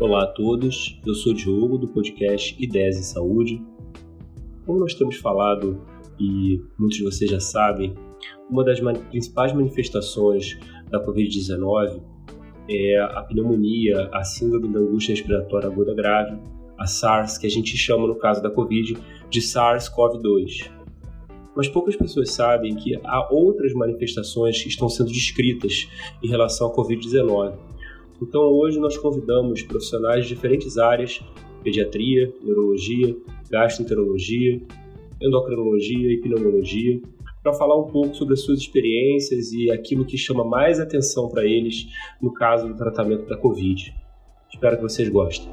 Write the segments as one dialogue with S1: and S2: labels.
S1: Olá a todos, eu sou Diogo do podcast Ideias em Saúde. Como nós temos falado e muitos de vocês já sabem, uma das principais manifestações da Covid-19 é a pneumonia, a síndrome da angústia respiratória aguda grave, a SARS, que a gente chama no caso da Covid de SARS-CoV-2. Mas poucas pessoas sabem que há outras manifestações que estão sendo descritas em relação à Covid-19 então hoje nós convidamos profissionais de diferentes áreas, pediatria, neurologia, gastroenterologia, endocrinologia e pneumologia, para falar um pouco sobre as suas experiências e aquilo que chama mais atenção para eles no caso do tratamento da Covid. Espero que vocês gostem.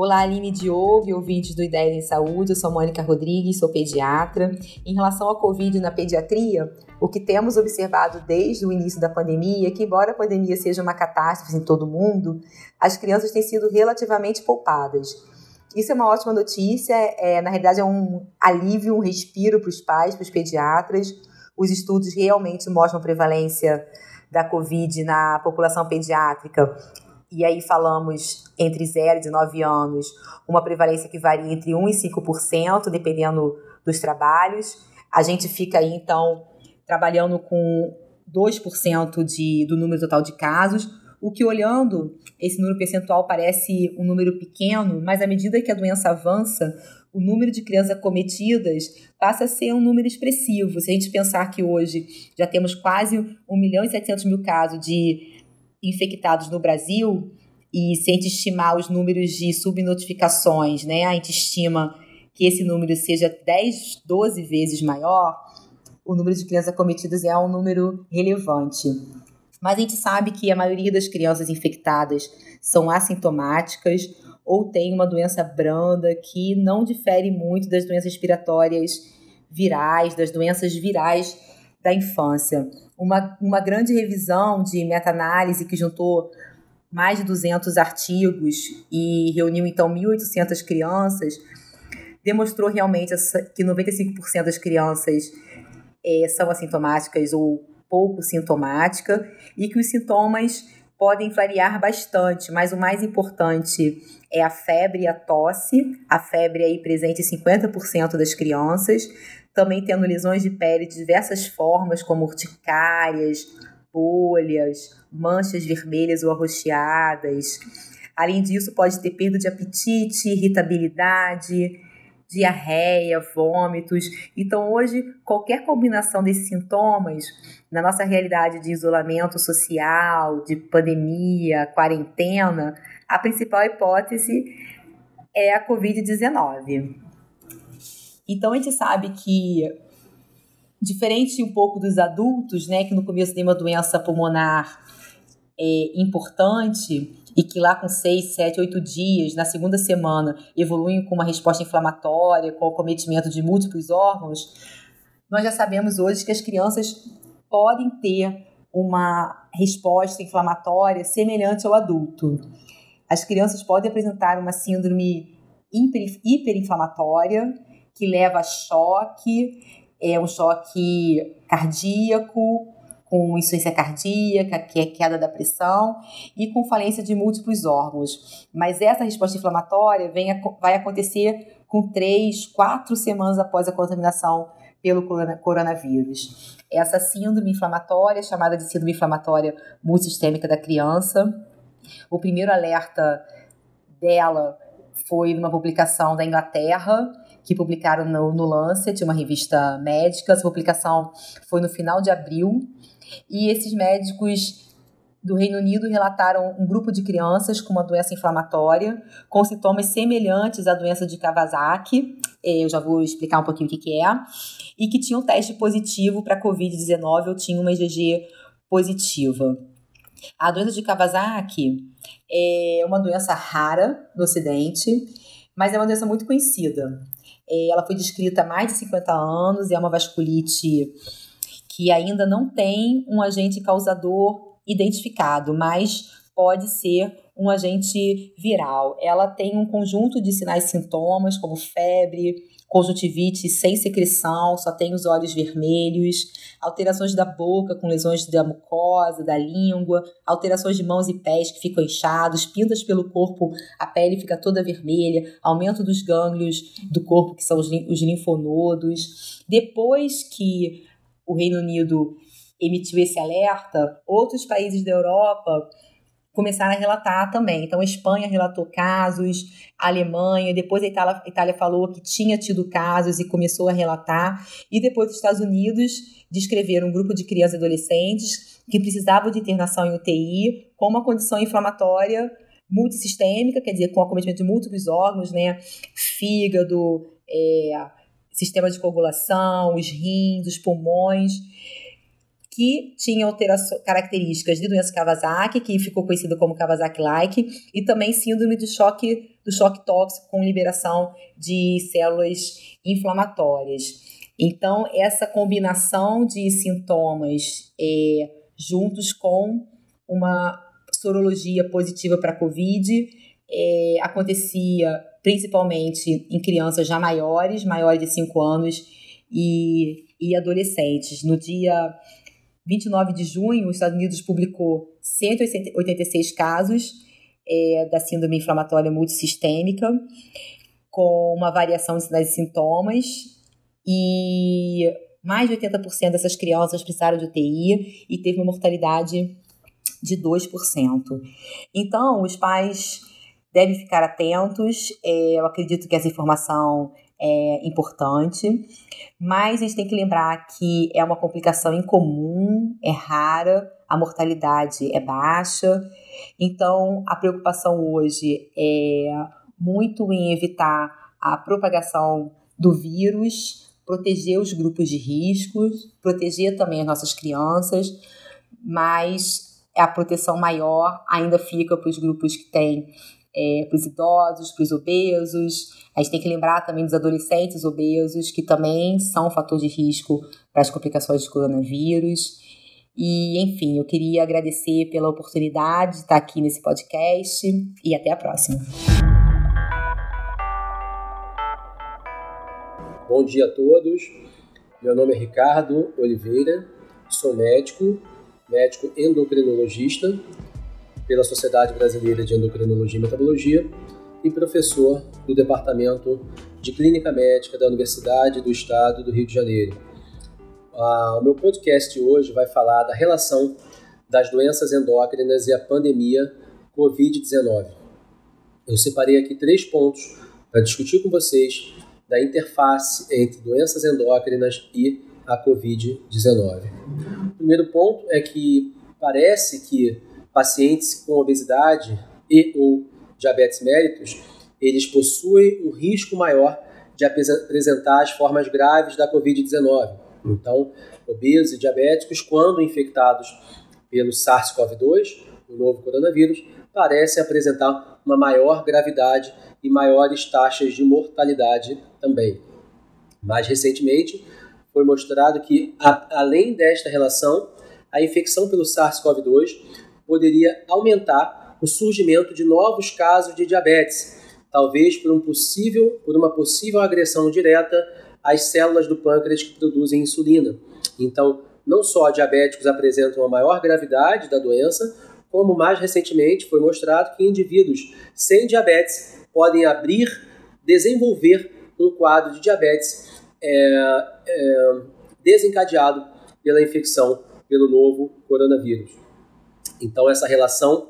S2: Olá, Aline Diogo e ouvintes do Ideias em Saúde. Eu sou Mônica Rodrigues, sou pediatra. Em relação à Covid na pediatria, o que temos observado desde o início da pandemia é que, embora a pandemia seja uma catástrofe em todo o mundo, as crianças têm sido relativamente poupadas. Isso é uma ótima notícia, é, na realidade é um alívio, um respiro para os pais, para os pediatras. Os estudos realmente mostram prevalência da Covid na população pediátrica e aí falamos entre 0 e 9 anos, uma prevalência que varia entre 1 e 5%, dependendo dos trabalhos. A gente fica aí, então, trabalhando com 2% de, do número total de casos, o que olhando esse número percentual parece um número pequeno, mas à medida que a doença avança, o número de crianças cometidas passa a ser um número expressivo. Se a gente pensar que hoje já temos quase 1 milhão e 700 mil casos de infectados no Brasil, e se a gente estimar os números de subnotificações, né, a gente estima que esse número seja 10, 12 vezes maior, o número de crianças acometidas é um número relevante. Mas a gente sabe que a maioria das crianças infectadas são assintomáticas ou têm uma doença branda que não difere muito das doenças respiratórias virais, das doenças virais da infância uma, uma grande revisão de meta-análise que juntou mais de 200 artigos e reuniu então 1.800 crianças, demonstrou realmente que 95% das crianças é, são assintomáticas ou pouco sintomáticas e que os sintomas podem variar bastante, mas o mais importante é a febre e a tosse. A febre é aí presente em 50% das crianças, também tendo lesões de pele de diversas formas, como urticárias, bolhas, manchas vermelhas ou arroxeadas. Além disso, pode ter perda de apetite, irritabilidade, diarreia, vômitos. Então, hoje, qualquer combinação desses sintomas, na nossa realidade de isolamento social, de pandemia, quarentena, a principal hipótese é a Covid-19. Então a gente sabe que, diferente um pouco dos adultos, né, que no começo tem uma doença pulmonar é, importante e que lá com 6, 7, 8 dias, na segunda semana, evoluem com uma resposta inflamatória, com o cometimento de múltiplos órgãos, nós já sabemos hoje que as crianças podem ter uma resposta inflamatória semelhante ao adulto. As crianças podem apresentar uma síndrome hiperinflamatória, que leva a choque, é um choque cardíaco, com insuficiência cardíaca, que é queda da pressão, e com falência de múltiplos órgãos. Mas essa resposta inflamatória vem vai acontecer com três, quatro semanas após a contaminação pelo coronavírus. Essa síndrome inflamatória, chamada de síndrome inflamatória multissistêmica da criança, o primeiro alerta dela foi numa publicação da Inglaterra, que publicaram no, no Lancet, uma revista médica. Essa publicação foi no final de abril. E esses médicos do Reino Unido relataram um grupo de crianças com uma doença inflamatória, com sintomas semelhantes à doença de Kawasaki. É, eu já vou explicar um pouquinho o que, que é. E que tinham um teste positivo para Covid-19 ou tinham uma IgG positiva. A doença de Kawasaki é uma doença rara no Ocidente, mas é uma doença muito conhecida. É, ela foi descrita há mais de 50 anos e é uma vasculite que ainda não tem um agente causador identificado, mas pode ser um agente viral. Ela tem um conjunto de sinais e sintomas, como febre, conjuntivite sem secreção, só tem os olhos vermelhos, alterações da boca com lesões da mucosa, da língua, alterações de mãos e pés que ficam inchados, pintas pelo corpo, a pele fica toda vermelha, aumento dos gânglios do corpo, que são os, os linfonodos. Depois que o Reino Unido emitiu esse alerta, outros países da Europa começaram a relatar também. Então, a Espanha relatou casos, a Alemanha, depois a Itália, a Itália falou que tinha tido casos e começou a relatar, e depois os Estados Unidos descreveram um grupo de crianças e adolescentes que precisavam de internação em UTI com uma condição inflamatória multissistêmica, quer dizer, com acometimento de múltiplos órgãos, né? Fígado, é, sistema de coagulação, os rins, os pulmões que tinha alterações, características de doença Kawasaki, que ficou conhecido como Kawasaki-like, e também síndrome de choque, do choque tóxico com liberação de células inflamatórias. Então, essa combinação de sintomas é, juntos com uma sorologia positiva para COVID é, acontecia principalmente em crianças já maiores, maiores de 5 anos, e, e adolescentes. No dia 29 de junho, os Estados Unidos publicou 186 casos é, da síndrome inflamatória multissistêmica, com uma variação de sinais e sintomas, e mais de 80% dessas crianças precisaram de UTI e teve uma mortalidade de 2%. Então, os pais devem ficar atentos, é, eu acredito que essa informação é importante, mas a gente tem que lembrar que é uma complicação incomum, é rara, a mortalidade é baixa, então a preocupação hoje é muito em evitar a propagação do vírus, proteger os grupos de riscos, proteger também as nossas crianças, mas a proteção maior ainda fica para os grupos que têm é, para os idosos, para os obesos. A gente tem que lembrar também dos adolescentes obesos, que também são um fator de risco para as complicações do coronavírus. E, enfim, eu queria agradecer pela oportunidade de estar aqui nesse podcast e até a próxima.
S3: Bom dia a todos. Meu nome é Ricardo Oliveira, sou médico, médico endocrinologista pela Sociedade Brasileira de Endocrinologia e Metabologia e professor do Departamento de Clínica Médica da Universidade do Estado do Rio de Janeiro. Ah, o meu podcast hoje vai falar da relação das doenças endócrinas e a pandemia Covid-19. Eu separei aqui três pontos para discutir com vocês da interface entre doenças endócrinas e a Covid-19. O primeiro ponto é que parece que pacientes com obesidade e ou diabetes mellitus, eles possuem um risco maior de apresentar as formas graves da COVID-19. Então, obesos e diabéticos, quando infectados pelo SARS-CoV-2, o novo coronavírus, parecem apresentar uma maior gravidade e maiores taxas de mortalidade também. Mais recentemente, foi mostrado que, a, além desta relação, a infecção pelo SARS-CoV-2 poderia aumentar o surgimento de novos casos de diabetes, talvez por, um possível, por uma possível agressão direta às células do pâncreas que produzem insulina. Então, não só diabéticos apresentam uma maior gravidade da doença, como mais recentemente foi mostrado que indivíduos sem diabetes podem abrir, desenvolver um quadro de diabetes é, é, desencadeado pela infecção pelo novo coronavírus. Então, essa relação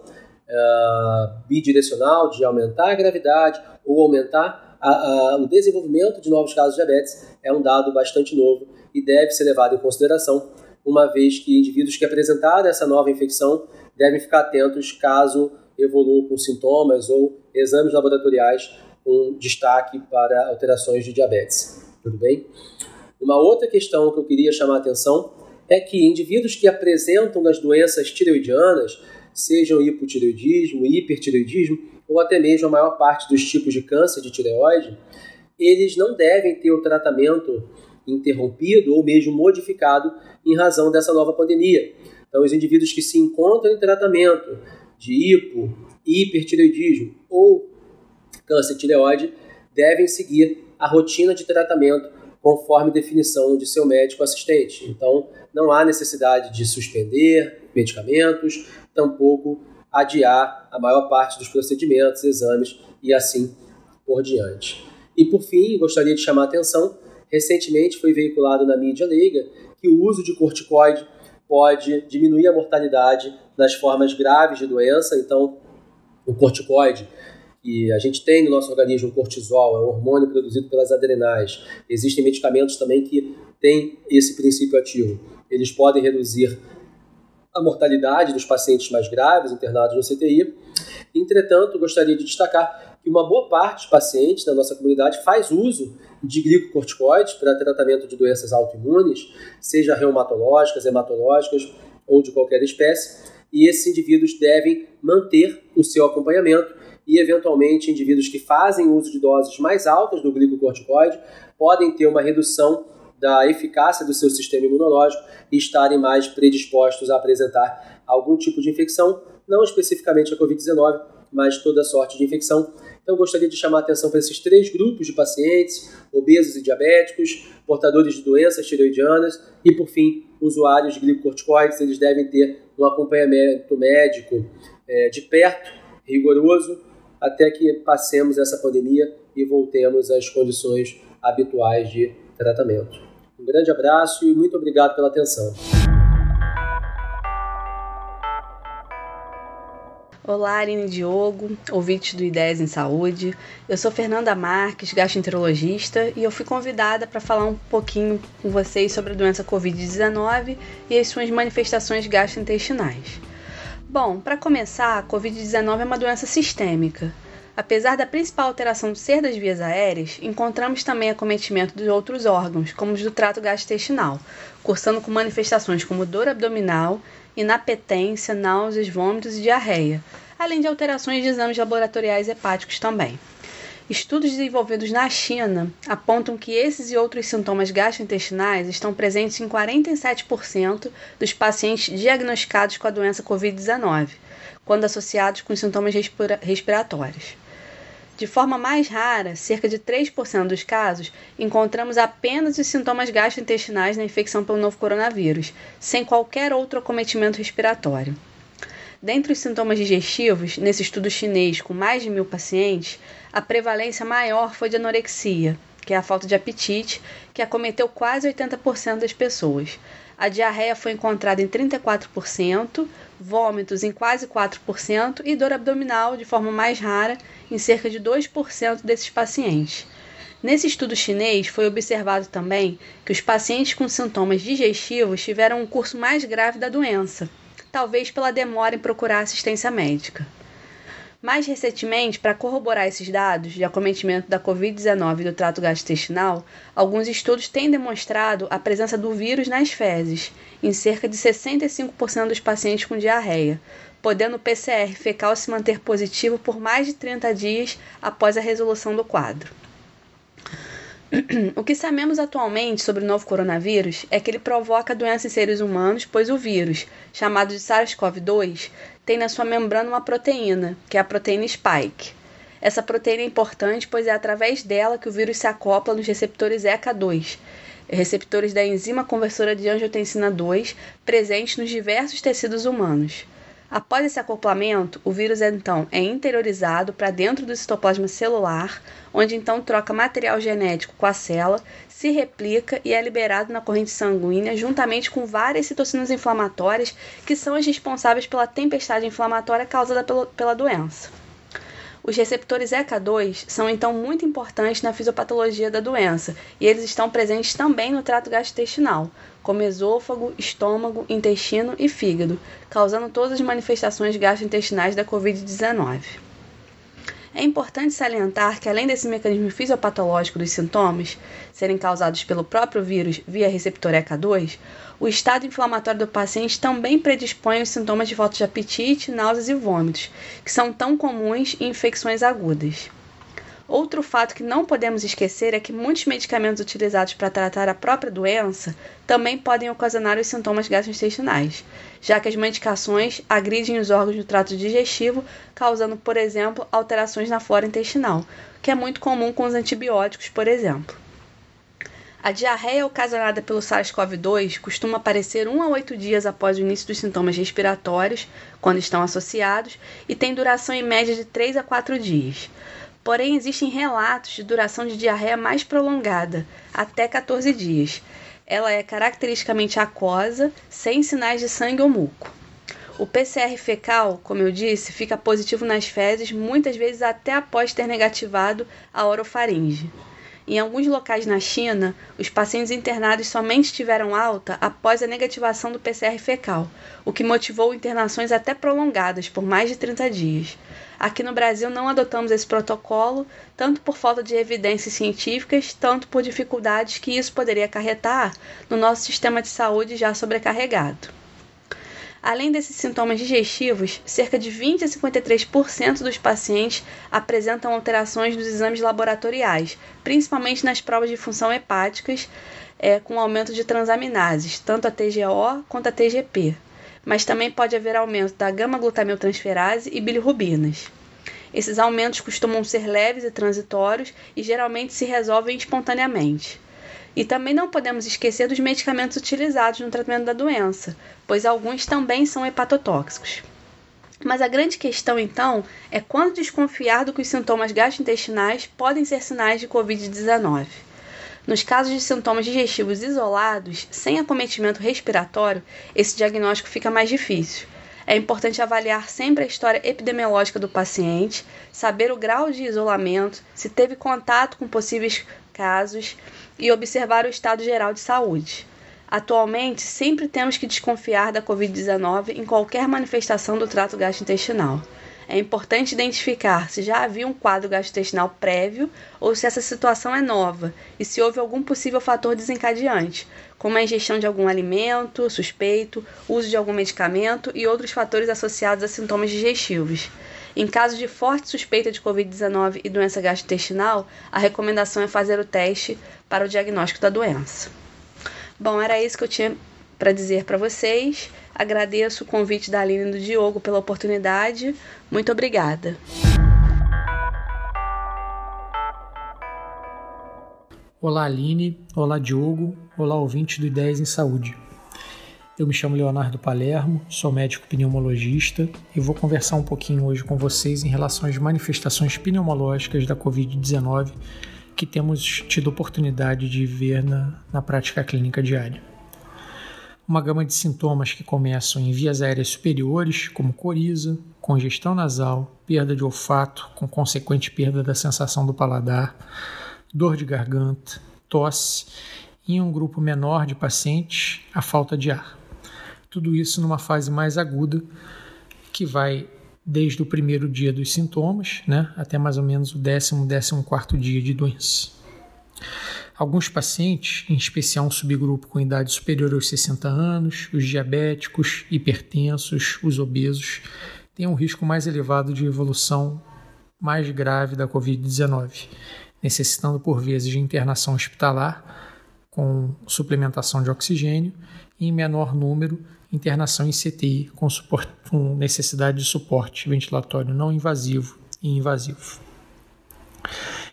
S3: uh, bidirecional de aumentar a gravidade ou aumentar a, a, o desenvolvimento de novos casos de diabetes é um dado bastante novo e deve ser levado em consideração, uma vez que indivíduos que apresentaram essa nova infecção devem ficar atentos caso evoluam com sintomas ou exames laboratoriais com destaque para alterações de diabetes. Tudo bem? Uma outra questão que eu queria chamar a atenção é que indivíduos que apresentam as doenças tireoidianas, sejam hipotireoidismo, hipertireoidismo, ou até mesmo a maior parte dos tipos de câncer de tireoide, eles não devem ter o tratamento interrompido ou mesmo modificado em razão dessa nova pandemia. Então, os indivíduos que se encontram em tratamento de hipo, hipertireoidismo ou câncer de tireoide devem seguir a rotina de tratamento conforme definição de seu médico assistente. Então, não há necessidade de suspender medicamentos, tampouco adiar a maior parte dos procedimentos, exames e assim por diante. E por fim, gostaria de chamar a atenção, recentemente foi veiculado na mídia leiga que o uso de corticoide pode diminuir a mortalidade nas formas graves de doença, então o corticoide que a gente tem no nosso organismo, cortisol, é um hormônio produzido pelas adrenais. Existem medicamentos também que têm esse princípio ativo. Eles podem reduzir a mortalidade dos pacientes mais graves internados no CTI. Entretanto, gostaria de destacar que uma boa parte dos pacientes da nossa comunidade faz uso de glicocorticoides para tratamento de doenças autoimunes, seja reumatológicas, hematológicas ou de qualquer espécie, e esses indivíduos devem manter o seu acompanhamento e, eventualmente, indivíduos que fazem uso de doses mais altas do glicocorticoide podem ter uma redução da eficácia do seu sistema imunológico e estarem mais predispostos a apresentar algum tipo de infecção, não especificamente a Covid-19, mas toda sorte de infecção. Então, gostaria de chamar a atenção para esses três grupos de pacientes: obesos e diabéticos, portadores de doenças tiroidianas e, por fim, usuários de glicocorticoides. Eles devem ter um acompanhamento médico é, de perto, rigoroso, até que passemos essa pandemia e voltemos às condições habituais de tratamento. Um grande abraço e muito obrigado pela atenção.
S4: Olá, Aline Diogo, ouvinte do Ideias em Saúde. Eu sou Fernanda Marques, gastroenterologista, e eu fui convidada para falar um pouquinho com vocês sobre a doença Covid-19 e as suas manifestações gastrointestinais. Bom, para começar, a Covid-19 é uma doença sistêmica. Apesar da principal alteração ser das vias aéreas, encontramos também acometimento de outros órgãos, como os do trato gastrointestinal, cursando com manifestações como dor abdominal, inapetência, náuseas, vômitos e diarreia, além de alterações de exames laboratoriais hepáticos também. Estudos desenvolvidos na China apontam que esses e outros sintomas gastrointestinais estão presentes em 47% dos pacientes diagnosticados com a doença Covid-19, quando associados com sintomas respiratórios. De forma mais rara, cerca de 3% dos casos, encontramos apenas os sintomas gastrointestinais na infecção pelo novo coronavírus, sem qualquer outro acometimento respiratório. Dentre os sintomas digestivos, nesse estudo chinês com mais de mil pacientes, a prevalência maior foi de anorexia, que é a falta de apetite, que acometeu quase 80% das pessoas. A diarreia foi encontrada em 34%, vômitos em quase 4% e dor abdominal, de forma mais rara, em cerca de 2% desses pacientes. Nesse estudo chinês, foi observado também que os pacientes com sintomas digestivos tiveram um curso mais grave da doença, talvez pela demora em procurar assistência médica. Mais recentemente, para corroborar esses dados de acometimento da Covid-19 do trato gastrointestinal, alguns estudos têm demonstrado a presença do vírus nas fezes, em cerca de 65% dos pacientes com diarreia, podendo o PCR fecal se manter positivo por mais de 30 dias após a resolução do quadro. O que sabemos atualmente sobre o novo coronavírus é que ele provoca doença em seres humanos, pois o vírus, chamado de SARS-CoV-2, tem na sua membrana uma proteína, que é a proteína spike. Essa proteína é importante, pois é através dela que o vírus se acopla nos receptores ECA2, receptores da enzima conversora de angiotensina 2, presentes nos diversos tecidos humanos. Após esse acoplamento, o vírus então é interiorizado para dentro do citoplasma celular, onde então troca material genético com a célula, se replica e é liberado na corrente sanguínea juntamente com várias citocinas inflamatórias que são as responsáveis pela tempestade inflamatória causada pela doença. Os receptores ECA2 são então muito importantes na fisiopatologia da doença e eles estão presentes também no trato gastrointestinal, como esôfago, estômago, intestino e fígado, causando todas as manifestações gastrointestinais da Covid-19. É importante salientar que, além desse mecanismo fisiopatológico dos sintomas serem causados pelo próprio vírus via receptor ECA2, o estado inflamatório do paciente também predispõe os sintomas de falta de apetite, náuseas e vômitos, que são tão comuns em infecções agudas. Outro fato que não podemos esquecer é que muitos medicamentos utilizados para tratar a própria doença também podem ocasionar os sintomas gastrointestinais, já que as medicações agridem os órgãos do trato digestivo, causando, por exemplo, alterações na flora intestinal, que é muito comum com os antibióticos, por exemplo. A diarreia ocasionada pelo SARS-CoV-2 costuma aparecer 1 a 8 dias após o início dos sintomas respiratórios, quando estão associados, e tem duração em média de 3 a 4 dias. Porém, existem relatos de duração de diarreia mais prolongada, até 14 dias. Ela é caracteristicamente aquosa, sem sinais de sangue ou muco. O PCR fecal, como eu disse, fica positivo nas fezes, muitas vezes até após ter negativado a orofaringe. Em alguns locais na China, os pacientes internados somente tiveram alta após a negativação do PCR fecal, o que motivou internações até prolongadas por mais de 30 dias. Aqui no Brasil não adotamos esse protocolo, tanto por falta de evidências científicas, tanto por dificuldades que isso poderia acarretar no nosso sistema de saúde já sobrecarregado. Além desses sintomas digestivos, cerca de 20 a 53% dos pacientes apresentam alterações dos exames laboratoriais, principalmente nas provas de função hepáticas, é, com aumento de transaminases, tanto a TGO quanto a TGP mas também pode haver aumento da gama-glutamiltransferase e bilirrubinas. Esses aumentos costumam ser leves e transitórios e geralmente se resolvem espontaneamente. E também não podemos esquecer dos medicamentos utilizados no tratamento da doença, pois alguns também são hepatotóxicos. Mas a grande questão então é quando desconfiar do que os sintomas gastrointestinais podem ser sinais de Covid-19. Nos casos de sintomas digestivos isolados, sem acometimento respiratório, esse diagnóstico fica mais difícil. É importante avaliar sempre a história epidemiológica do paciente, saber o grau de isolamento, se teve contato com possíveis casos e observar o estado geral de saúde. Atualmente, sempre temos que desconfiar da Covid-19 em qualquer manifestação do trato gastrointestinal é importante identificar se já havia um quadro gastrointestinal prévio ou se essa situação é nova e se houve algum possível fator desencadeante, como a ingestão de algum alimento suspeito, uso de algum medicamento e outros fatores associados a sintomas digestivos. Em caso de forte suspeita de Covid-19 e doença gastrointestinal, a recomendação é fazer o teste para o diagnóstico da doença. Bom, era isso que eu tinha para dizer para vocês. Agradeço o convite da Aline e do Diogo pela oportunidade. Muito obrigada.
S5: Olá, Aline. Olá, Diogo. Olá, ouvintes do Ideias em Saúde. Eu me chamo Leonardo Palermo, sou médico pneumologista e vou conversar um pouquinho hoje com vocês em relação às manifestações pneumológicas da Covid-19 que temos tido oportunidade de ver na, na prática clínica diária uma gama de sintomas que começam em vias aéreas superiores, como coriza, congestão nasal, perda de olfato, com consequente perda da sensação do paladar, dor de garganta, tosse, e em um grupo menor de pacientes, a falta de ar. Tudo isso numa fase mais aguda, que vai desde o primeiro dia dos sintomas né, até mais ou menos o décimo, décimo quarto dia de doença. Alguns pacientes, em especial um subgrupo com idade superior aos 60 anos, os diabéticos, hipertensos, os obesos, têm um risco mais elevado de evolução mais grave da Covid-19, necessitando por vezes de internação hospitalar com suplementação de oxigênio e, em menor número, internação em CTI com, suporte, com necessidade de suporte ventilatório não invasivo e invasivo.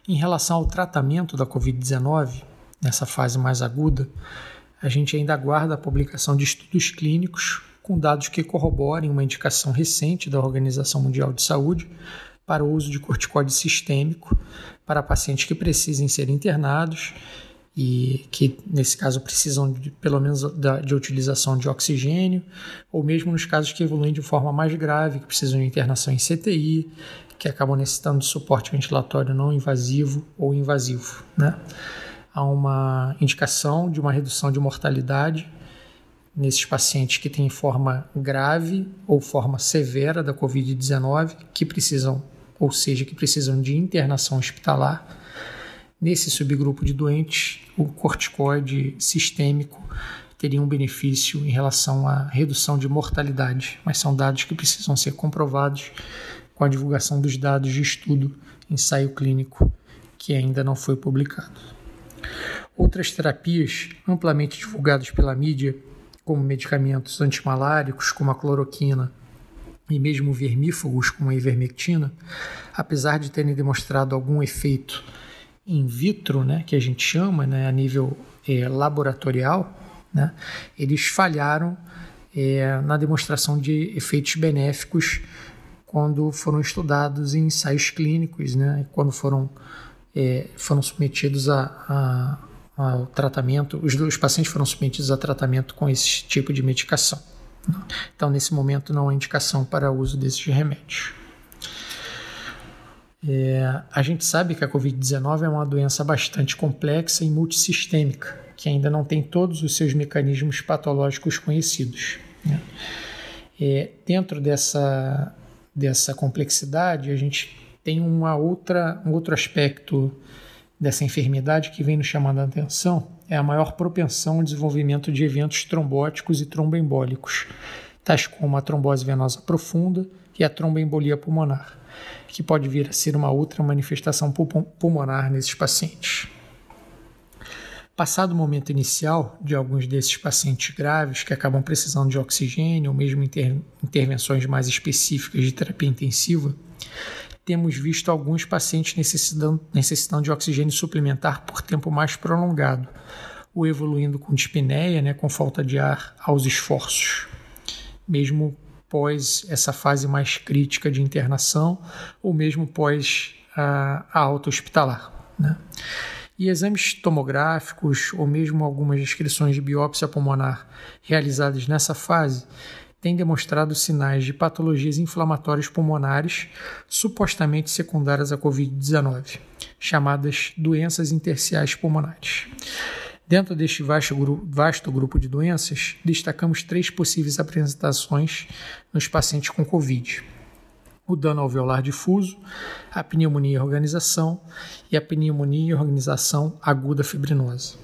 S5: Em relação ao tratamento da Covid-19, nessa fase mais aguda, a gente ainda aguarda a publicação de estudos clínicos com dados que corroborem uma indicação recente da Organização Mundial de Saúde para o uso de corticóide sistêmico para pacientes que precisem ser internados e que, nesse caso, precisam de, pelo menos da, de utilização de oxigênio, ou mesmo nos casos que evoluem de forma mais grave, que precisam de internação em CTI, que acabam necessitando de suporte ventilatório não invasivo ou invasivo. Né? Há uma indicação de uma redução de mortalidade nesses pacientes que têm forma grave ou forma severa da Covid-19, que precisam, ou seja, que precisam de internação hospitalar. Nesse subgrupo de doentes, o corticoide sistêmico teria um benefício em relação à redução de mortalidade, mas são dados que precisam ser comprovados com a divulgação dos dados de estudo, ensaio clínico que ainda não foi publicado. Outras terapias amplamente divulgadas pela mídia, como medicamentos antimaláricos, como a cloroquina, e mesmo vermífugos, como a ivermectina, apesar de terem demonstrado algum efeito in vitro, né, que a gente chama, né, a nível é, laboratorial, né, eles falharam é, na demonstração de efeitos benéficos quando foram estudados em ensaios clínicos, né, quando foram, é, foram submetidos a, a, ao tratamento, os, os pacientes foram submetidos a tratamento com esse tipo de medicação. Então, nesse momento, não há indicação para uso desses remédios. É, a gente sabe que a Covid-19 é uma doença bastante complexa e multissistêmica, que ainda não tem todos os seus mecanismos patológicos conhecidos. Né? É, dentro dessa, dessa complexidade, a gente tem uma outra, um outro aspecto dessa enfermidade que vem nos chamando a atenção, é a maior propensão ao desenvolvimento de eventos trombóticos e tromboembólicos, tais como a trombose venosa profunda e a tromboembolia pulmonar que pode vir a ser uma outra manifestação pulmonar nesses pacientes. Passado o momento inicial de alguns desses pacientes graves que acabam precisando de oxigênio ou mesmo inter intervenções mais específicas de terapia intensiva, temos visto alguns pacientes necessitando, necessitando de oxigênio suplementar por tempo mais prolongado, ou evoluindo com dispneia, né, com falta de ar aos esforços, mesmo pós essa fase mais crítica de internação ou mesmo pós a, alta hospitalar. Né? E exames tomográficos ou mesmo algumas descrições de biópsia pulmonar realizadas nessa fase têm demonstrado sinais de patologias inflamatórias pulmonares supostamente secundárias à Covid-19, chamadas doenças intersticiais pulmonares. Dentro deste vasto, grupo, vasto grupo de doenças, destacamos três possíveis apresentações nos pacientes com Covid: o dano alveolar difuso, a pneumonia organização e a pneumonia organização aguda fibrinosa.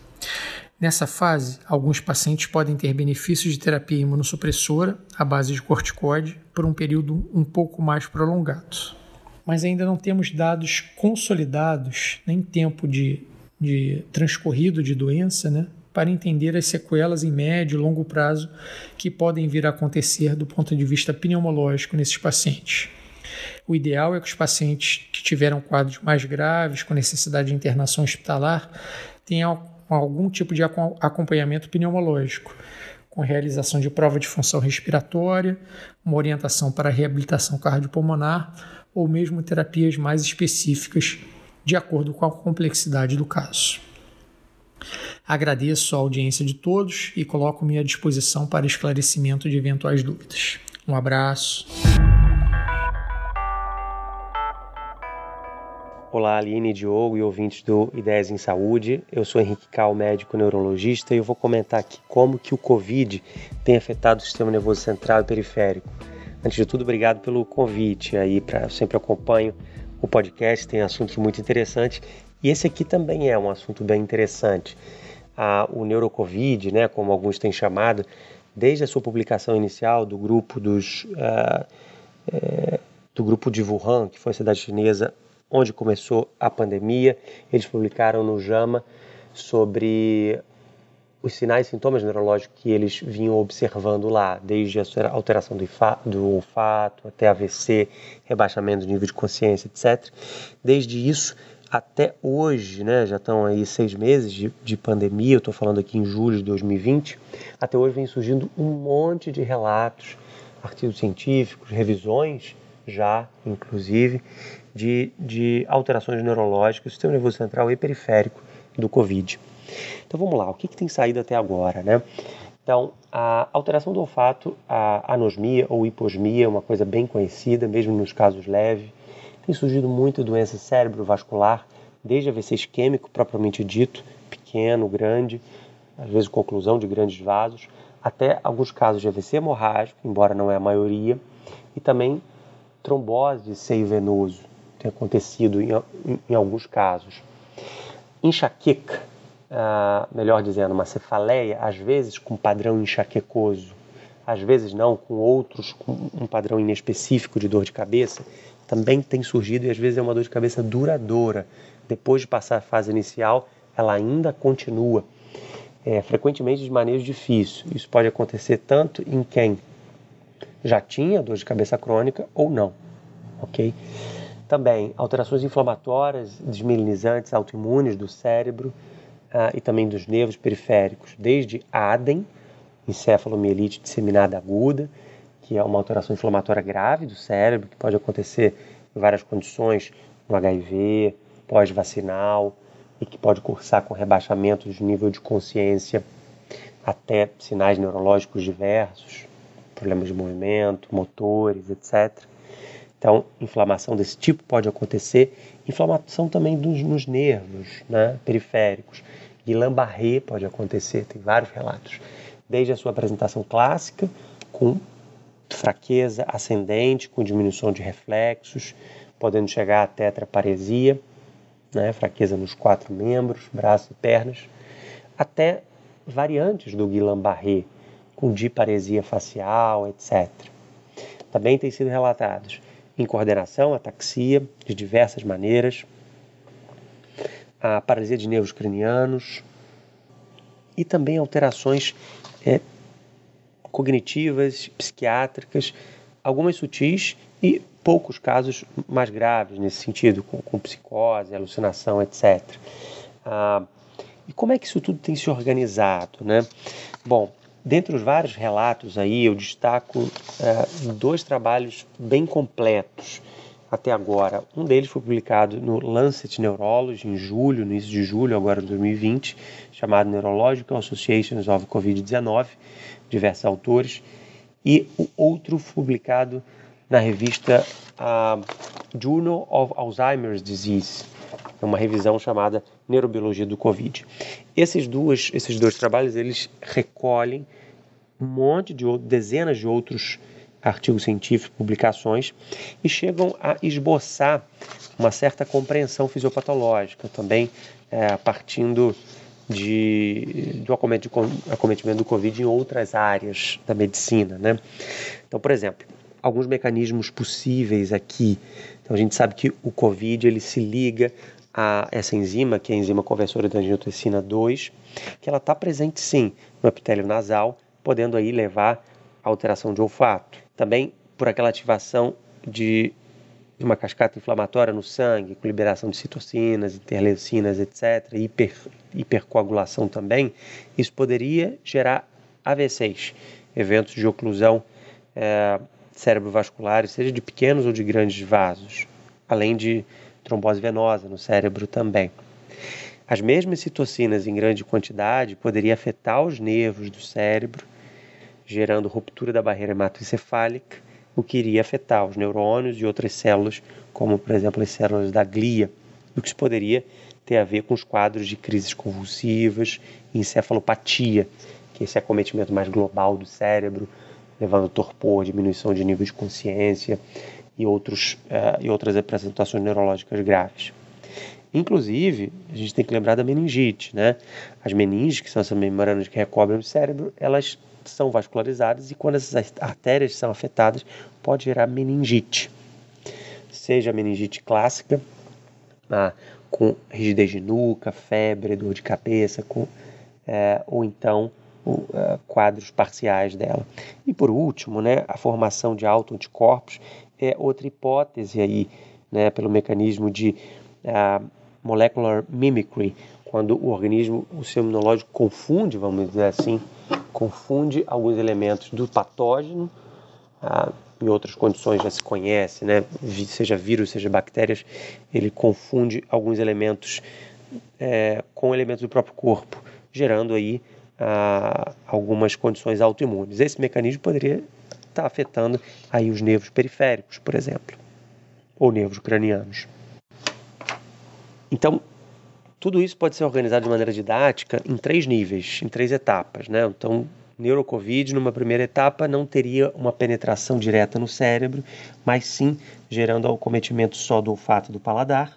S5: Nessa fase, alguns pacientes podem ter benefícios de terapia imunossupressora à base de corticoide por um período um pouco mais prolongado. Mas ainda não temos dados consolidados nem tempo de de transcorrido de doença, né, para entender as sequelas em médio e longo prazo que podem vir a acontecer do ponto de vista pneumológico nesses pacientes. O ideal é que os pacientes que tiveram quadros mais graves, com necessidade de internação hospitalar, tenham algum tipo de acompanhamento pneumológico, com realização de prova de função respiratória, uma orientação para reabilitação cardiopulmonar ou mesmo terapias mais específicas de acordo com a complexidade do caso. Agradeço a audiência de todos e coloco-me à disposição para esclarecimento de eventuais dúvidas. Um abraço.
S6: Olá, Aline, Diogo e ouvintes do Ideias em Saúde. Eu sou Henrique Cal, médico neurologista, e eu vou comentar aqui como que o Covid tem afetado o sistema nervoso central e periférico. Antes de tudo, obrigado pelo convite aí, para sempre acompanho o podcast tem assuntos muito interessantes e esse aqui também é um assunto bem interessante. Ah, o neurocovid, né, como alguns têm chamado, desde a sua publicação inicial do grupo dos ah, é, do grupo de Wuhan, que foi a cidade chinesa onde começou a pandemia, eles publicaram no JAMA sobre os sinais e sintomas neurológicos que eles vinham observando lá, desde a alteração do, do olfato até AVC, rebaixamento do nível de consciência, etc. Desde isso até hoje, né, já estão aí seis meses de, de pandemia, eu estou falando aqui em julho de 2020, até hoje vem surgindo um monte de relatos, artigos científicos, revisões já, inclusive, de, de alterações neurológicas sistema nervoso central e periférico do Covid. Então vamos lá, o que, que tem saído até agora, né? Então, a alteração do olfato, a anosmia ou hiposmia, uma coisa bem conhecida, mesmo nos casos leves. Tem surgido muito doença cerebrovascular, desde AVC isquêmico propriamente dito, pequeno, grande, às vezes conclusão de grandes vasos, até alguns casos de AVC hemorrágico, embora não é a maioria, e também trombose de seio venoso, tem acontecido em, em, em alguns casos. Enxaqueca, uh, melhor dizendo, uma cefaleia, às vezes com padrão enxaquecoso, às vezes não, com outros, com um padrão inespecífico de dor de cabeça, também tem surgido e às vezes é uma dor de cabeça duradoura. Depois de passar a fase inicial, ela ainda continua. É, frequentemente de maneira difícil. Isso pode acontecer tanto em quem já tinha dor de cabeça crônica ou não, ok? Também alterações inflamatórias, desmilinizantes, autoimunes do cérebro ah, e também dos nervos periféricos, desde ADEM, encefalomielite disseminada aguda, que é uma alteração inflamatória grave do cérebro, que pode acontecer em várias condições, no HIV, pós-vacinal, e que pode cursar com rebaixamento de nível de consciência até sinais neurológicos diversos, problemas de movimento, motores, etc. Então, inflamação desse tipo pode acontecer. Inflamação também dos, nos nervos né, periféricos. Guillain-Barré pode acontecer, tem vários relatos. Desde a sua apresentação clássica, com fraqueza ascendente, com diminuição de reflexos, podendo chegar à tetraparesia, né, fraqueza nos quatro membros, braços e pernas, até variantes do Guillain-Barré, com diparesia facial, etc. Também têm sido relatados incoordenação, ataxia, de diversas maneiras, a paralisia de nervos cranianos e também alterações é, cognitivas, psiquiátricas, algumas sutis e poucos casos mais graves nesse sentido, com, com psicose, alucinação, etc. Ah, e como é que isso tudo tem se organizado, né? Bom, Dentre os vários relatos aí, eu destaco é, dois trabalhos bem completos até agora. Um deles foi publicado no Lancet Neurology em julho, no início de julho agora de 2020, chamado Neurological Associations of COVID-19, diversos autores, e o outro publicado na revista uh, Journal of Alzheimer's Disease, é uma revisão chamada Neurobiologia do Covid. Esses, duas, esses dois trabalhos eles recolhem um monte de dezenas de outros artigos científicos, publicações e chegam a esboçar uma certa compreensão fisiopatológica também é, partindo de, do acometimento do Covid em outras áreas da medicina, né? Então, por exemplo, alguns mecanismos possíveis aqui. Então, a gente sabe que o Covid ele se liga a essa enzima, que é a enzima conversora da angiotensina 2, que ela está presente sim no epitélio nasal, podendo aí levar a alteração de olfato. Também por aquela ativação de uma cascata inflamatória no sangue, com liberação de citocinas, interleucinas, etc., hiper, hipercoagulação também, isso poderia gerar AVCs, eventos de oclusão é, cerebrovascular, seja de pequenos ou de grandes vasos, além de trombose venosa no cérebro também. As mesmas citocinas em grande quantidade poderiam afetar os nervos do cérebro, gerando ruptura da barreira hematoencefálica, o que iria afetar os neurônios e outras células, como por exemplo as células da glia, o que isso poderia ter a ver com os quadros de crises convulsivas e encefalopatia, que é esse acometimento mais global do cérebro, levando torpor, diminuição de nível de consciência e, outros, uh, e outras apresentações neurológicas graves. Inclusive, a gente tem que lembrar da meningite, né? As meninges, que são essas membranas que recobrem o cérebro, elas são vascularizadas e quando essas artérias são afetadas, pode gerar meningite. Seja meningite clássica, ah, com rigidez de nuca, febre, dor de cabeça, com, é, ou então o, uh, quadros parciais dela. E por último, né, a formação de autoanticorpos é outra hipótese aí, né, pelo mecanismo de uh, molecular mimicry, quando o organismo, o seu imunológico confunde, vamos dizer assim, confunde alguns elementos do patógeno, uh, em outras condições já se conhece, né, seja vírus, seja bactérias, ele confunde alguns elementos é, com elementos do próprio corpo, gerando aí a algumas condições autoimunes. Esse mecanismo poderia estar afetando aí os nervos periféricos, por exemplo, ou nervos cranianos. Então, tudo isso pode ser organizado de maneira didática em três níveis, em três etapas. Né? Então, neurocovid, numa primeira etapa, não teria uma penetração direta no cérebro, mas sim gerando acometimento só do olfato do paladar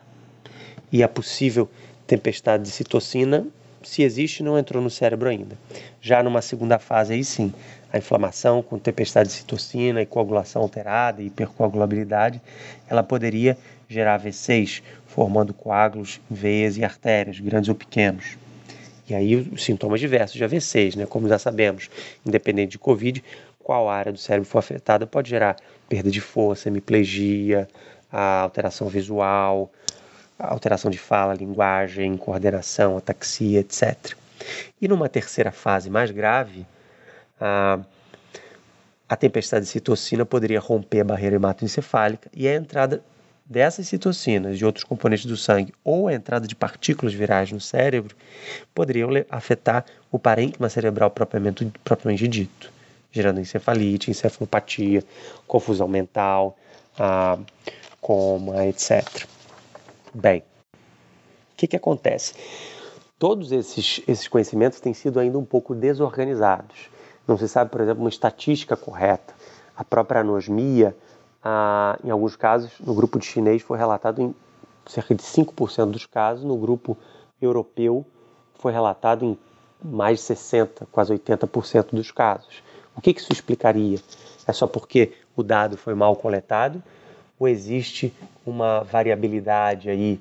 S6: e a possível tempestade de citocina se existe, não entrou no cérebro ainda. Já numa segunda fase, aí sim, a inflamação com tempestade de citocina e coagulação alterada e hipercoagulabilidade, ela poderia gerar AVCs, formando coágulos em veias e artérias, grandes ou pequenos. E aí os sintomas diversos de AVCs, né? como já sabemos, independente de Covid, qual área do cérebro for afetada pode gerar perda de força, hemiplegia, alteração visual, alteração de fala, linguagem, coordenação, ataxia, etc. E numa terceira fase mais grave, a, a tempestade de citocina poderia romper a barreira hematoencefálica e a entrada dessas citocinas de outros componentes do sangue ou a entrada de partículas virais no cérebro poderiam afetar o parênquima cerebral propriamente, propriamente dito, gerando encefalite, encefalopatia, confusão mental, ah, coma, etc. Bem, o que, que acontece? Todos esses, esses conhecimentos têm sido ainda um pouco desorganizados. Não se sabe, por exemplo, uma estatística correta. A própria anosmia, ah, em alguns casos, no grupo de chinês foi relatado em cerca de 5% dos casos, no grupo europeu foi relatado em mais de 60%, quase 80% dos casos. O que isso explicaria? É só porque o dado foi mal coletado ou existe uma variabilidade aí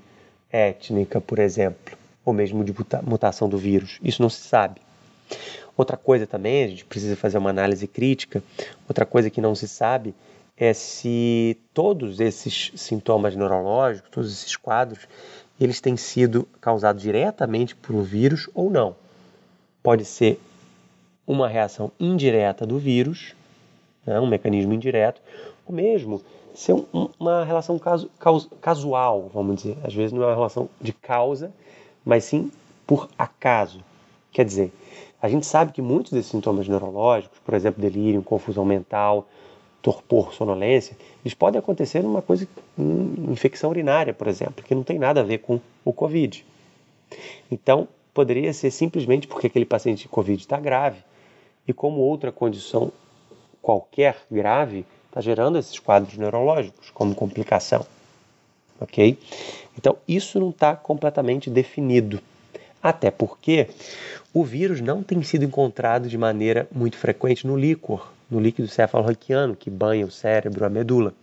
S6: étnica, por exemplo, ou mesmo de mutação do vírus? Isso não se sabe. Outra coisa também, a gente precisa fazer uma análise crítica. Outra coisa que não se sabe é se todos esses sintomas neurológicos, todos esses quadros, eles têm sido causados diretamente por um vírus ou não. Pode ser uma reação indireta do vírus, né, um mecanismo indireto, ou mesmo ser um, uma relação caus, casual, vamos dizer. Às vezes não é uma relação de causa, mas sim por acaso. Quer dizer, a gente sabe que muitos desses sintomas neurológicos, por exemplo, delírio, confusão mental, torpor, sonolência, eles podem acontecer numa coisa, em infecção urinária, por exemplo, que não tem nada a ver com o Covid. Então, poderia ser simplesmente porque aquele paciente de Covid está grave e como outra condição qualquer grave está gerando esses quadros neurológicos como complicação. Ok? Então, isso não está completamente definido. Até porque o vírus não tem sido encontrado de maneira muito frequente no líquor, no líquido cefalorraquiano, que banha o cérebro, a medula.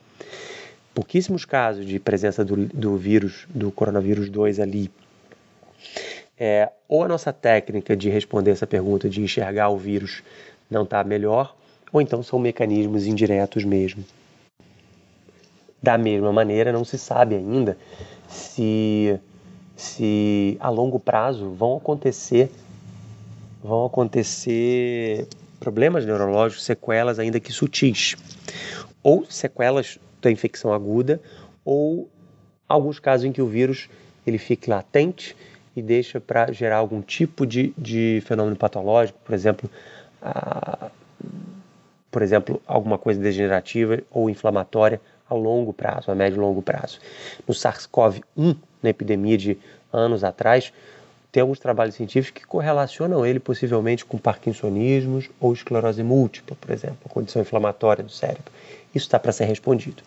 S6: Pouquíssimos casos de presença do, do vírus, do coronavírus 2 ali. É, ou a nossa técnica de responder essa pergunta, de enxergar o vírus, não está melhor, ou então são mecanismos indiretos mesmo. Da mesma maneira, não se sabe ainda se, se a longo prazo vão acontecer vão acontecer problemas neurológicos, sequelas ainda que sutis, ou sequelas da infecção aguda, ou alguns casos em que o vírus ele fique latente e deixa para gerar algum tipo de, de fenômeno patológico, por exemplo, a, por exemplo, alguma coisa degenerativa ou inflamatória a longo prazo, a médio e longo prazo. No SARS-CoV-1, na epidemia de anos atrás, tem alguns trabalhos científicos que correlacionam ele possivelmente com parkinsonismos ou esclerose múltipla, por exemplo, a condição inflamatória do cérebro. Isso está para ser respondido.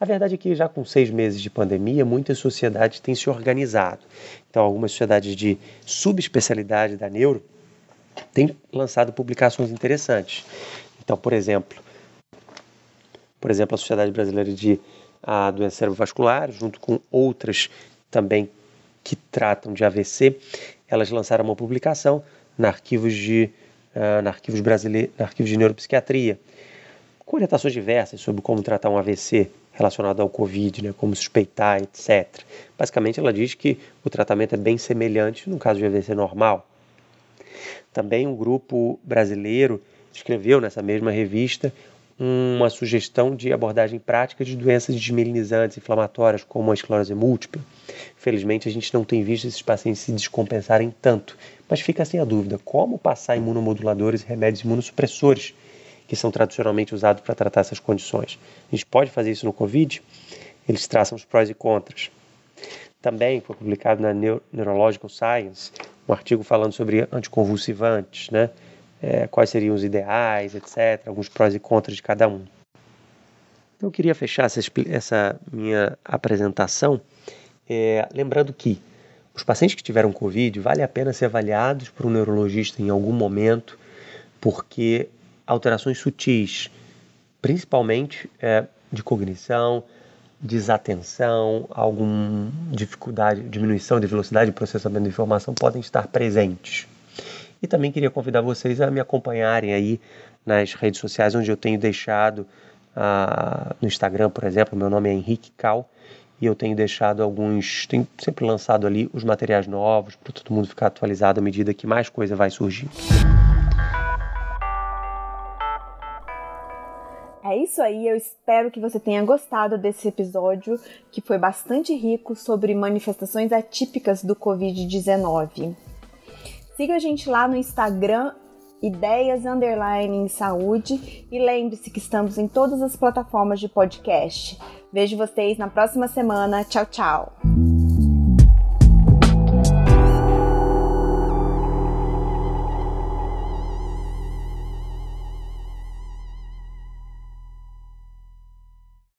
S6: A verdade é que já com seis meses de pandemia, muitas sociedades têm se organizado. Então, algumas sociedades de subespecialidade da neuro têm lançado publicações interessantes. Então, por exemplo, por exemplo, a Sociedade Brasileira de a Doenças Cerebrovasculares, junto com outras também que tratam de AVC, elas lançaram uma publicação na arquivos de uh, na arquivos brasileiros, na arquivos de neuropsiquiatria, com orientações diversas sobre como tratar um AVC relacionado ao COVID, né, como suspeitar, etc. Basicamente, ela diz que o tratamento é bem semelhante no caso de AVC normal. Também um grupo brasileiro escreveu nessa mesma revista uma sugestão de abordagem prática de doenças desmielinizantes inflamatórias, como a esclerose múltipla. Felizmente, a gente não tem visto esses pacientes se descompensarem tanto, mas fica assim a dúvida: como passar imunomoduladores e remédios imunossupressores, que são tradicionalmente usados para tratar essas condições? A gente pode fazer isso no Covid? Eles traçam os prós e contras. Também foi publicado na Neurological Science um artigo falando sobre anticonvulsivantes, né? É, quais seriam os ideais, etc., alguns prós e contras de cada um. Então, eu queria fechar essa, essa minha apresentação é, lembrando que os pacientes que tiveram Covid vale a pena ser avaliados por um neurologista em algum momento, porque alterações sutis, principalmente é, de cognição, desatenção, alguma dificuldade, diminuição de velocidade de processamento de informação podem estar presentes. E também queria convidar vocês a me acompanharem aí nas redes sociais, onde eu tenho deixado uh, no Instagram, por exemplo, meu nome é Henrique Cal, e eu tenho deixado alguns, tenho sempre lançado ali os materiais novos para todo mundo ficar atualizado à medida que mais coisa vai surgir.
S7: É isso aí, eu espero que você tenha gostado desse episódio, que foi bastante rico sobre manifestações atípicas do Covid-19. Siga a gente lá no Instagram, ideias underline em saúde, e lembre-se que estamos em todas as plataformas de podcast. Vejo vocês na próxima semana. Tchau, tchau!